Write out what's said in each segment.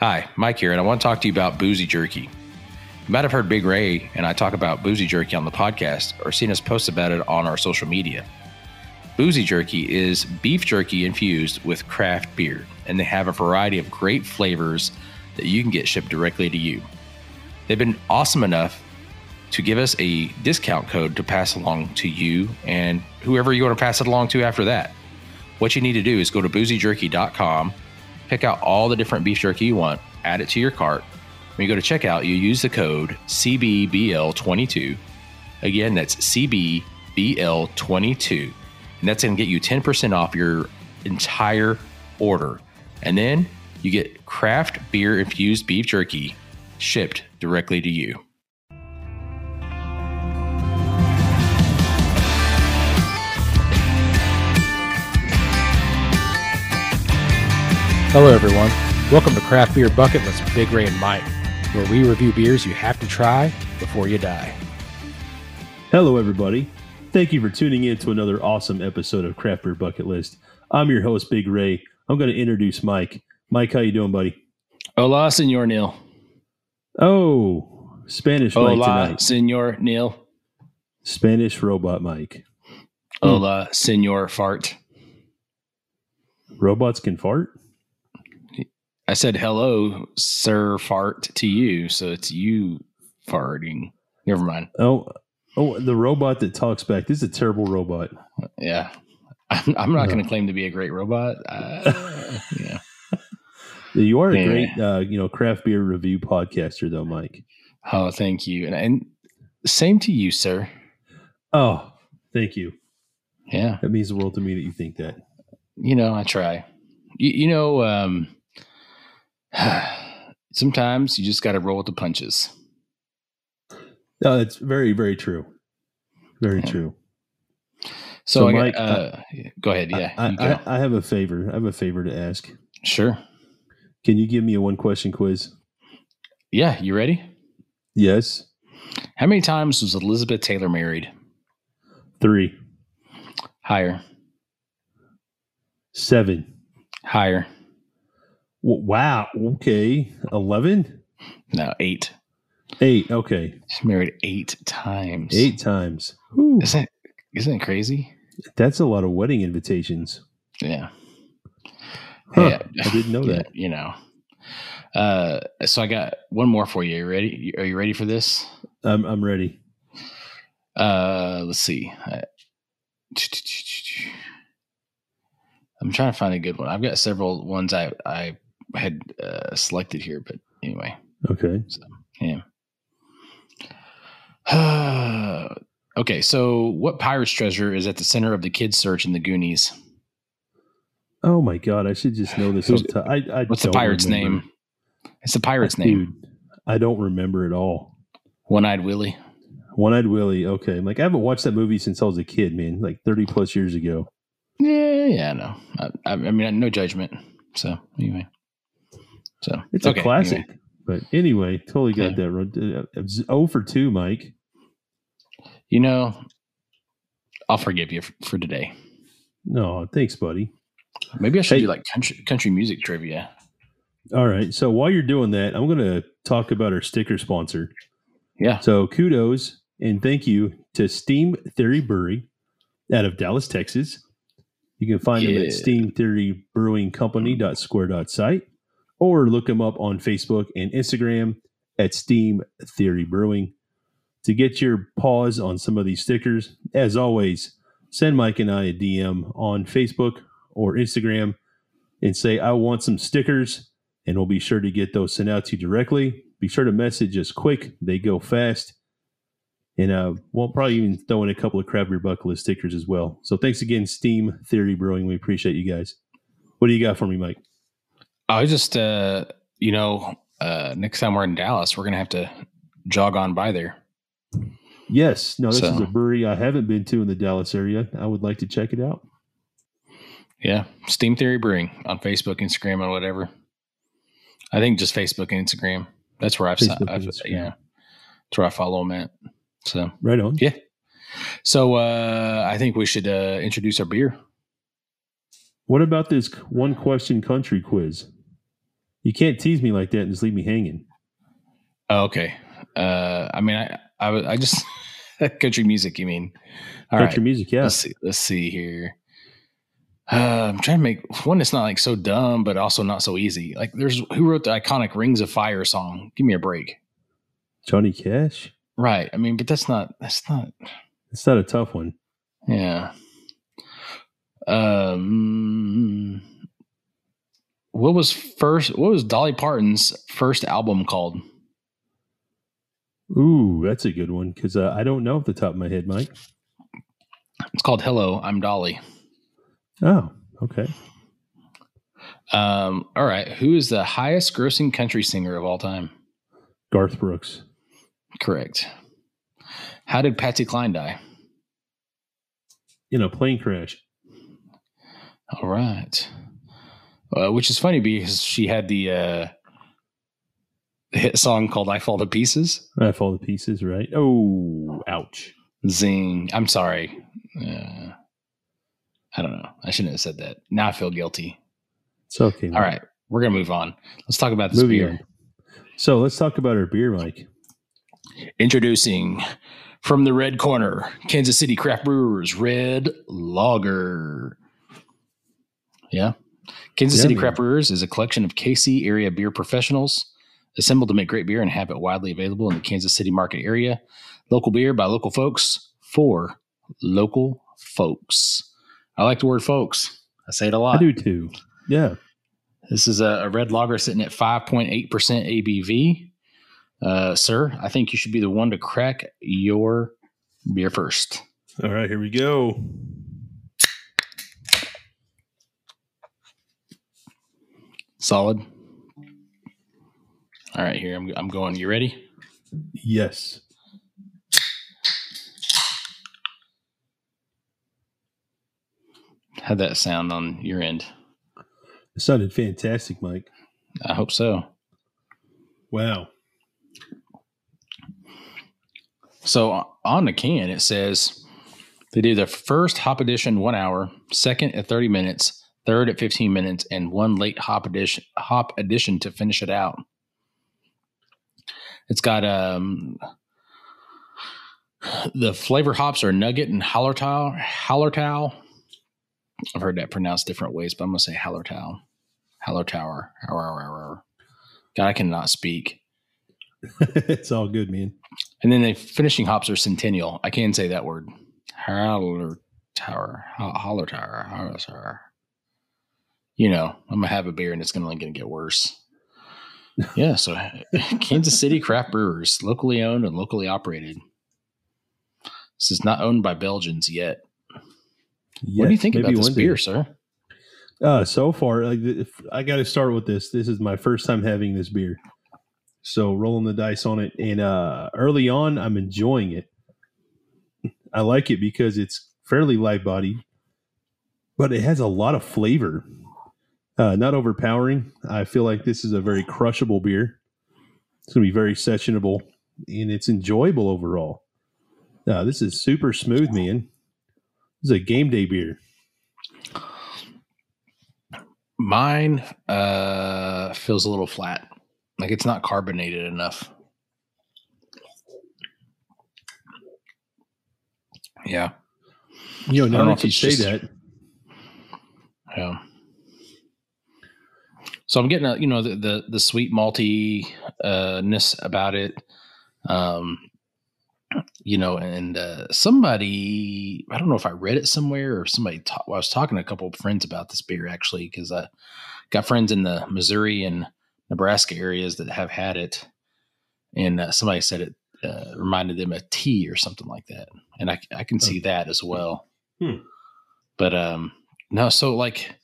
Hi, Mike here, and I want to talk to you about Boozy Jerky. You might have heard Big Ray and I talk about Boozy Jerky on the podcast or seen us post about it on our social media. Boozy Jerky is beef jerky infused with craft beer, and they have a variety of great flavors that you can get shipped directly to you. They've been awesome enough to give us a discount code to pass along to you and whoever you want to pass it along to after that. What you need to do is go to boozyjerky.com, pick out all the different beef jerky you want, add it to your cart. When you go to checkout, you use the code CBBL22. Again, that's CBBL22. And that's going to get you 10% off your entire order. And then you get craft beer infused beef jerky shipped directly to you. Hello, everyone. Welcome to Craft Beer Bucket List with Big Ray and Mike, where we review beers you have to try before you die. Hello, everybody. Thank you for tuning in to another awesome episode of Craft Beer Bucket List. I'm your host, Big Ray. I'm going to introduce Mike. Mike, how you doing, buddy? Hola, Senor Neil. Oh, Spanish Mike Hola, tonight. Senor Neil. Spanish robot Mike. Hola, Senor Fart. Robots can fart? I said hello, Sir Fart, to you. So it's you farting. Never mind. Oh, oh, the robot that talks back. This is a terrible robot. Yeah. I'm, I'm not No. going to claim to be a great robot. Uh, yeah. You are a Yeah. great, uh, you know, craft beer review podcaster, though, Mike. Oh, thank you. And, and same to you, sir. Oh, thank you. Yeah. That means the world to me that you think that. You know, I try. You, you know, um, sometimes you just got to roll with the punches. No, it's very, very true. Very Yeah. true. So, So, I got, Mike, uh, go ahead. Yeah. I. I, I have a favor. I have a favor to ask. sure. Can you give me a one question quiz? Yeah. You ready? Yes. How many times was Elizabeth Taylor married? Three. Higher. Seven. Higher. Wow. Okay. Eleven. No, eight. Eight. Okay. She's married eight times. Eight times. Whew. Isn't isn't it crazy? That's a lot of wedding invitations. Yeah. Huh. Yeah. I didn't know that. You know. Uh, so I got one more for you. Are you ready? Are you ready for this? I'm I'm ready. Uh, let's see. Uh, I'm trying to find a good one. I've got several ones I I had uh, selected here, but anyway. Okay. Yeah. okay, so what pirate's treasure is at the center of the kids' search in the Goonies? Oh my god! I should just know this. Who's- off the top. I, I What's the pirate's remember. name? It's the pirate's name. Dude, I don't remember at all. One Eyed Willie. One Eyed Willie. Okay. Like I haven't watched that movie since I was a kid, man. Like thirty plus years ago. Yeah, yeah, no. I, I, I mean, no judgment. So anyway, so It's okay, a classic. anyway. But anyway, totally got Yeah. that wrong. Uh, it was O for two, Mike. You know, I'll forgive you for, for today. No, thanks, buddy. Maybe I should Hey. do like country country music trivia. All right. So while you're doing that, I'm going to talk about our sticker sponsor. Yeah. So kudos and thank you to Steam Theory Brewery out of Dallas, Texas. You can find them at Steam Theory Brewing Company.square.site or look them up on Facebook and Instagram at Steam Theory Brewing. To get your paws on some of these stickers, as always, send Mike and I a DM on Facebook or Instagram and say, I want some stickers, and we'll be sure to get those sent out to you directly. Be sure to message us quick, they go fast. And uh, we'll probably even throw in a couple of Crab List stickers as well. So thanks again, Steam Theory Brewing. We appreciate you guys. What do you got for me, Mike? I was just, uh, you know, uh, next time we're in Dallas, we're gonna have to jog on by there. Yes, no, this is a brewery I haven't been to in the Dallas area. I would like to check it out. Yeah, Steam Theory Brewing on Facebook, Instagram, or whatever. I think just Facebook and Instagram. That's where I've, Facebook I've yeah, that's where I follow them at. So Right on. yeah, so uh, I think we should uh, introduce our beer. What about this one question country quiz? You can't tease me like that and just leave me hanging. Oh, okay. Uh, I mean, i i just country music. You mean? All Country right. music, yeah. Let's see. Let's see here. Uh, I'm trying to make one that's not like so dumb, but also not so easy. Like, there's who wrote the iconic "Rings of Fire" song? Give me a break. Johnny Cash. Right. I mean, but that's not. That's not. It's not a tough one. Yeah. Um. What was first? What was Dolly Parton's first album called? Ooh, that's a good one because uh, I don't know off the top of my head, Mike. It's called "Hello, I'm Dolly." Oh, okay. Um. All right. Who is the highest grossing country singer of all time? Garth Brooks. Correct. How did Patsy Cline die? In a plane crash. All right. Uh, which is funny because she had the uh, hit song called "I Fall to Pieces." I fall to pieces, right? Oh, ouch. Zing. I'm sorry. Uh, I don't know. I shouldn't have said that. Now I feel guilty. It's okay. All right. We're going to move on. Let's talk about this Moving beer. on. So let's talk about our beer, Mike. Introducing from the red corner, Kansas City Craft Brewers Red Lager. Yeah. Kansas Yeah, City man. Craft Brewers is a collection of KC area beer professionals assembled to make great beer and have it widely available in the Kansas City market area. Local beer by local folks for local folks. I like the word folks. I say it a lot. I do too. Yeah. This is a, a red lager sitting at 5.8% ABV. Uh, sir, I think you should be the one to crack your beer first. All right, here we go. Solid. All right, here I'm, I'm going. You ready? Yes. How'd that sound on your end? It sounded fantastic, Mike. I hope so. Wow. So uh, on the can, it says they do the first hop addition one hour, second at 30 minutes, third at 15 minutes, and one late hop addition hop addition to finish it out. It's got um the flavor hops are nugget and hallertau. Hallertau. I've heard that pronounced different ways, but I'm gonna say Hallertau. Hallertauer. God, I cannot speak. it's all good, man. And then the finishing hops are Centennial. I can't say that word. Holler Tower. Holler Tower. Holler Tower. You know, I'm gonna have a beer and it's gonna, gonna get worse. Yeah, so Kansas City Craft Brewers, locally owned and locally operated. This is not owned by Belgians yet. what do you think about this one day. beer, sir? Uh, so far, like I got to start with this. This is my first time having this beer, so rolling the dice on it. And uh, early on, I'm enjoying it. I like it because it's fairly light bodied, but it has a lot of flavor. Uh, not overpowering. I feel like this is a very crushable beer. It's going to be very sessionable, and it's enjoyable overall. Uh, this is super smooth, man. This is a game day beer. Mine uh, feels a little flat. Like it's not carbonated enough. Yeah. You know, I don't now know that if you say just- that, Yeah. So I'm getting a you know the the, the sweet malty uh, ness about it, um, you know, and uh, somebody I don't know if I read it somewhere or somebody ta- well, I was talking to a couple of friends about this beer actually because I got friends in the Missouri and Nebraska areas that have had it, and uh, somebody said it uh, reminded them of tea or something like that, and I I can see that as well. Hmm. But um, no, so like,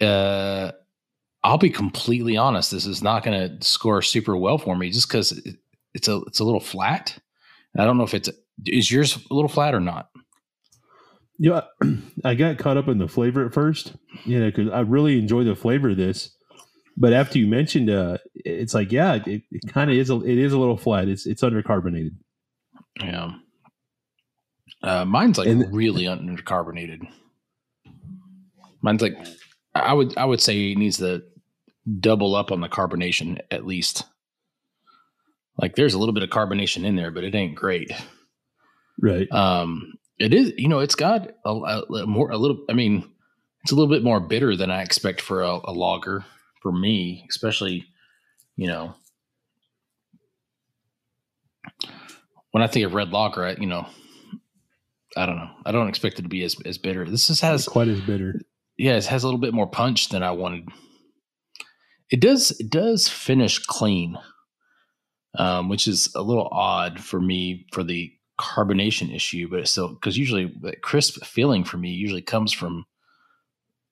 uh, I'll be completely honest. This is not going to score super well for me, just because it, it's a it's a little flat. And I don't know if it's is yours a little flat or not. Yeah, I got caught up in the flavor at first, you know, because I really enjoy the flavor of this. But after you mentioned, uh, it's like, yeah, it, it kind of is. A, it is a little flat. It's it's undercarbonated. Yeah. Uh, mine's like And- really undercarbonated. Mine's like I would I would say it needs the double up on the carbonation at least. Like there's a little bit of carbonation in there, but it ain't great. Right. Um, it is, you know, it's got a, a more, a little, I mean, it's a little bit more bitter than I expect for a, a lager for me, especially, you know, when I think of red lager, I, you know, I don't know. I don't expect it to be as, as bitter. This just has quite as bitter. Yeah, it has a little bit more punch than I wanted. It does, it does finish clean, um, which is a little odd for me for the carbonation issue, but it's still, because usually the crisp feeling for me usually comes from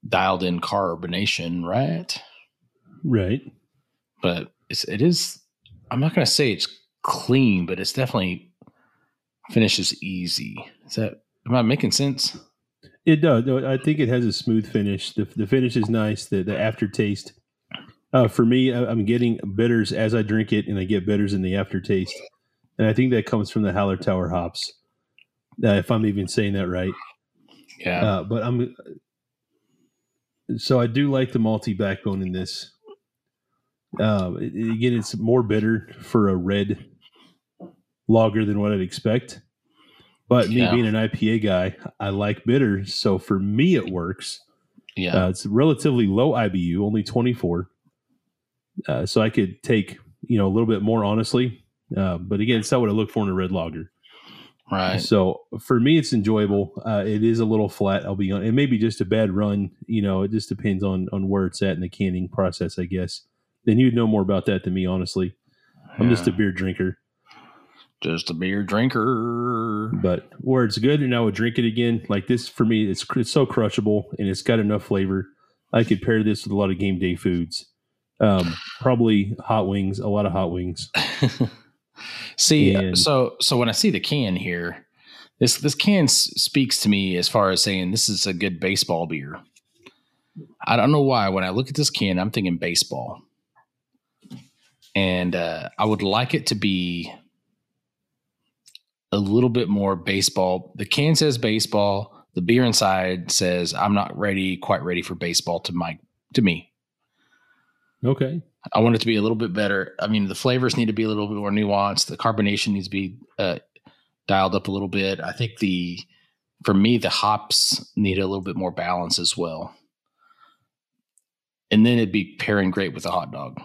dialed in carbonation, right? Right. But it's, it is, I'm not going to say it's clean, but it's definitely finishes easy. Is that, am I making sense? It does. I think it has a smooth finish. The, the finish is nice. The, the aftertaste. Uh, for me, I'm getting bitters as I drink it, and I get bitters in the aftertaste and I think that comes from the Hallertauer hops. Uh, if I'm even saying that right. Yeah. Uh, but I'm so I do like the malty backbone in this. Uh, again, it's more bitter for a red lager than what I'd expect. But me yeah. being an IPA guy, I like bitter, so for me it works. Yeah, uh, it's relatively low IBU, only 24. Uh, so I could take you know a little bit more honestly uh, but again, it's not what I look for in a red lager. Right. So for me, it's enjoyable. Uh, it is a little flat. I'll be on. It may be just a bad run. You know, it just depends on on where it's at in the canning process, I guess. Then you'd know more about that than me, honestly. I'm yeah. just a beer drinker. Just a beer drinker. But where it's good, and I would drink it again. Like this for me, it's it's so crushable and it's got enough flavor. I could pair this with a lot of game day foods. Um, probably hot wings, a lot of hot wings. See, and, so so when I see the can here, this this can s- speaks to me as far as saying this is a good baseball beer. I don't know why when I look at this can, I'm thinking baseball, and uh, I would like it to be a little bit more baseball. The can says baseball. The beer inside says I'm not ready, quite ready for baseball to my to me. Okay. I want it to be a little bit better. I mean, the flavors need to be a little bit more nuanced. The carbonation needs to be uh, dialed up a little bit. I think the, for me, the hops need a little bit more balance as well. And then it'd be pairing great with a hot dog.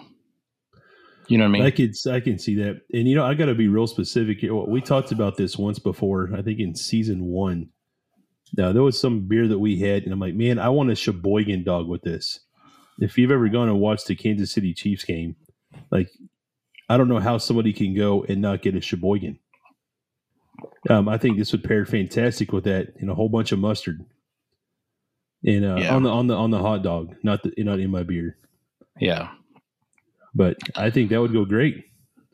You know what I mean? I could I can see that, and you know I got to be real specific. here. We talked about this once before. I think in season one. Now there was some beer that we had, and I'm like, man, I want a Sheboygan dog with this if you've ever gone and watched the Kansas City Chiefs game, like I don't know how somebody can go and not get a Sheboygan. Um, I think this would pair fantastic with that and a whole bunch of mustard. And uh, yeah. on the on the on the hot dog, not the not in my beer. Yeah, but I think that would go great.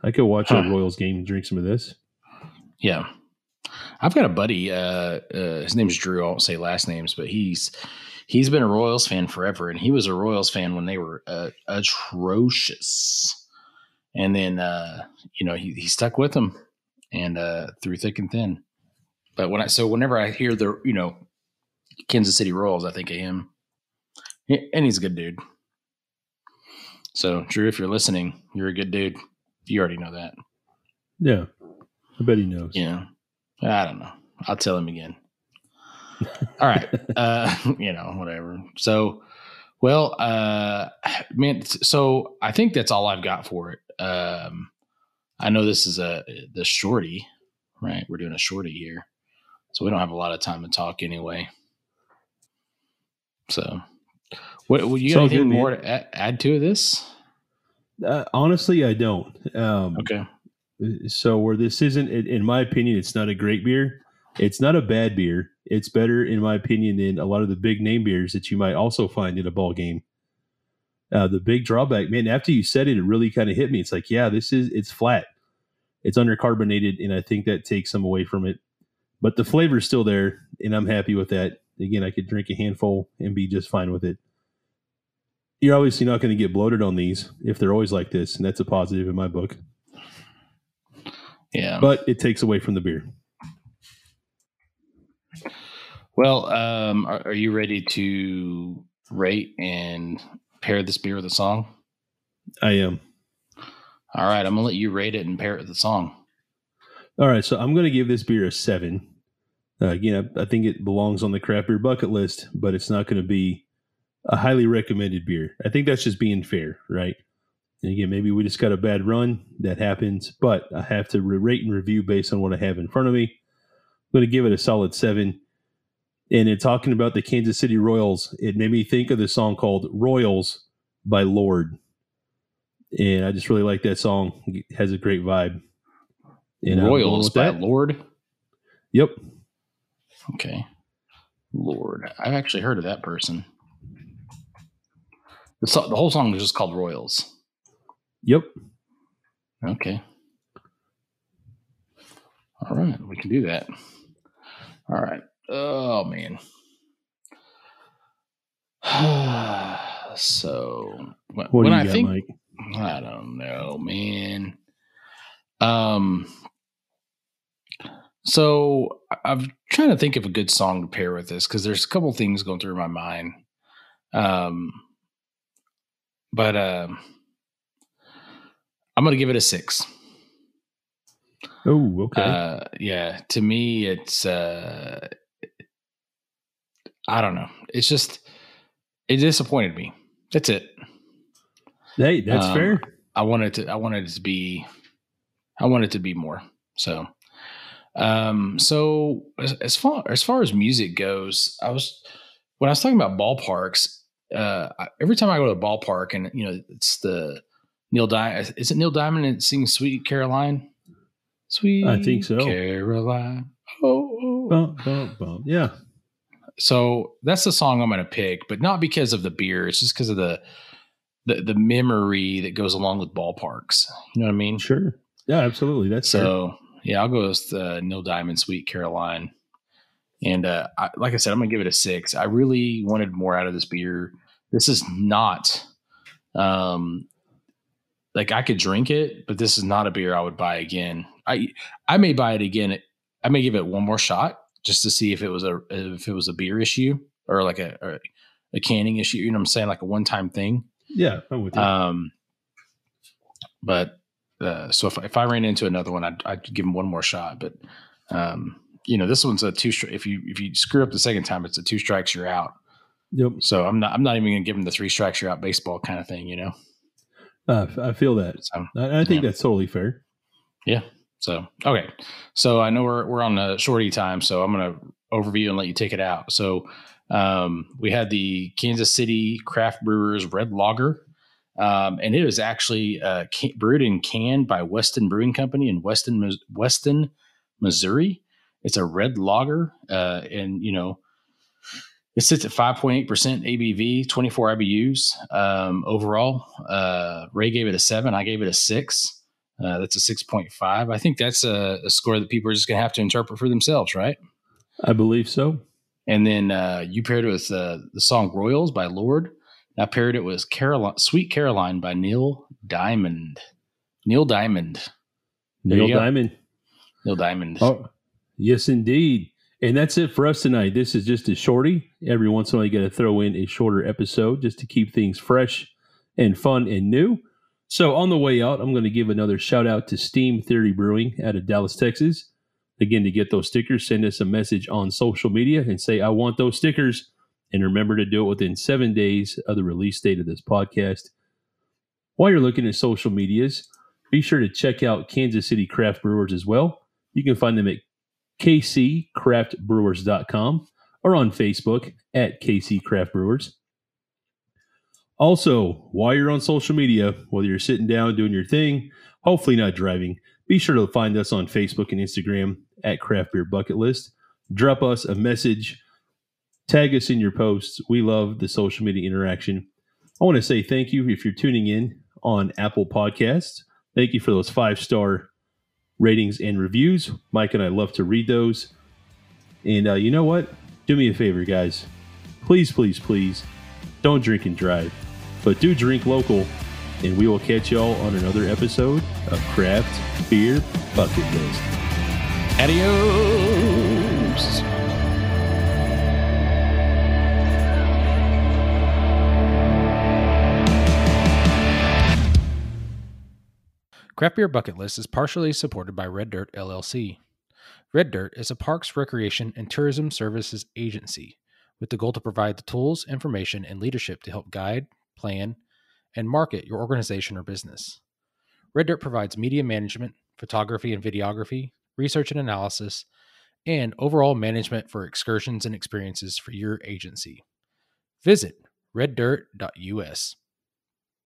I could watch huh. a Royals game and drink some of this. Yeah, I've got a buddy. Uh, uh, his name's Drew. I won't say last names, but he's he's been a Royals fan forever, and he was a Royals fan when they were uh, atrocious. And then, uh, you know, he, he stuck with them and uh, through thick and thin. But when I so whenever I hear the you know Kansas City Royals, I think of him, and he's a good dude. So Drew, if you're listening, you're a good dude. You already know that. Yeah, I bet he knows. Yeah, I don't know. I'll tell him again. All right. Uh, you know, whatever. So, well, uh, man, so I think that's all I've got for it. Um, I know this is a the shorty, right? We're doing a shorty here, so we don't have a lot of time to talk anyway. So, what, you got anything more to add, add to this? Uh, honestly, I don't. Um, okay. So where this isn't, in my opinion, it's not a great beer. It's not a bad beer. It's better, in my opinion, than a lot of the big name beers that you might also find in a ball game. Uh, the big drawback, man, after you said it, it really kind of hit me. It's like, yeah, this is it's flat, it's undercarbonated, and I think that takes some away from it. But the flavor is still there, and I'm happy with that. Again, I could drink a handful and be just fine with it. You're obviously not going to get bloated on these if they're always like this, and that's a positive in my book. Yeah, but it takes away from the beer. Well, um, are, are, you ready to rate and pair this beer with a song? I am. All right, I'm gonna let you rate it and pair it with the song. All right, so I'm going to give this beer a seven. Uh, again, I, I think it belongs on the craft beer bucket list, but it's not going to be a highly recommended beer. I think that's just being fair, right? And again, maybe we just got a bad run. That happens, but I have to rate and review based on what I have in front of me. Going to give it a solid seven. And in talking about the Kansas City Royals, it made me think of the song called Royals by Lorde. And I just really like that song. It has a great vibe. And Royals by that. Lorde. Yep. Okay. Lorde. I've actually heard of that person. The, so- the whole song is just called Royals. Yep. Okay. All right, we can do that. All right. Oh man. so when, What when do you I got, think Mike? I don't know, man. Um. So I'm trying to think of a good song to pair with this because there's a couple things going through my mind. Um. But um, I'm gonna give it a six. Oh, okay. Uh, yeah, to me, it's uh, I don't know. It's just it disappointed me. That's it. hey, that's um, fair. I wanted to. I wanted it to be. I wanted to be more. So, um, so as, as far as far as music goes, I was when I was talking about ballparks. Uh, I- every time I go to a ballpark, and you know, it's the Neil Diamond. Is it Neil Diamond that sings "Sweet Caroline"? Sweet, I think so. Caroline. Oh, oh. Bump, bump, bump. Yeah. So that's the song I'm going to pick, but not because of the beer. It's just because of the, the the memory that goes along with ballparks. You know what I mean? Sure. Yeah, absolutely. That's fair. So yeah, I'll go with uh, Neil Diamond, Sweet Caroline, and uh, I, like I said, I'm going to give it a six. I really wanted more out of this beer. This is not, um, like I could drink it, but this is not a beer I would buy again. I I may buy it again. I may give it one more shot just to see if it was a if it was a beer issue or like a a, a canning issue. You know what I'm saying? Like a one time thing. Yeah, I'm with you. Um, but uh, so if, if I ran into another one, I'd, I'd give him one more shot. But um, you know, this one's a two. stri- If you if you screw up the second time, it's a two strikes, you're out. yep. So I'm not I'm not even gonna give him the three strikes, you're out baseball kind of thing. You know. Uh, I feel that. So I, I think Yeah. that's totally fair. So okay. So I know we're we're on a shorty time, so I'm gonna overview and let you take it out. So um, we had the Kansas City Craft Brewers Red Lager. Um, and was actually uh, ca- brewed and canned by Weston Brewing Company in Weston, Weston, Missouri. It's a red lager, uh, and you know it sits at 5.8% ABV, 24 IBUs um, overall. Uh, Ray gave it a seven. I gave it a six. Uh, that's a 6.5. I think that's a, a score that people are just going to have to interpret for themselves, right? I believe so. And then uh, you paired it with uh, the song Royals by Lorde. I paired it with Caroline, Sweet Caroline by Neil Diamond. Neil Diamond. There Neil. Diamond. Neil Diamond. Oh, yes, indeed. And that's it for us tonight. This is just a shorty. Every once in a while, you got to throw in a shorter episode just to keep things fresh and fun and new. So, on the way out, I'm going to give another shout out to Steam Theory Brewing out of Dallas, Texas. Again, to get those stickers, send us a message on social media and say, I want those stickers. And remember to do it within seven days of the release date of this podcast. While you're looking at social medias, be sure to check out Kansas City Craft Brewers as well. You can find them at kccraftbrewers.com or on Facebook at KC Craft Brewers. Also, while you're on social media, whether you're sitting down doing your thing, hopefully not driving, be sure to find us on Facebook and Instagram at Craft Beer Bucket List. Drop us a message, tag us in your posts. We love the social media interaction. I want to say thank you if you're tuning in on Apple Podcasts. Thank you for those five star ratings and reviews. Mike and I love to read those. And uh, you know what? Do me a favor, guys. Please, please, please don't drink and drive, but do drink local. And we will catch y'all on another episode of Craft Beer Bucket List. Adios. Craft Beer Bucket List is partially supported by Red Dirt LLC. Red Dirt is a parks, recreation, and tourism services agency with the goal to provide the tools, information, and leadership to help guide, plan, and market your organization or business. Red Dirt provides media management, photography and videography, research and analysis, and overall management for excursions and experiences for your agency. Visit reddirt.us.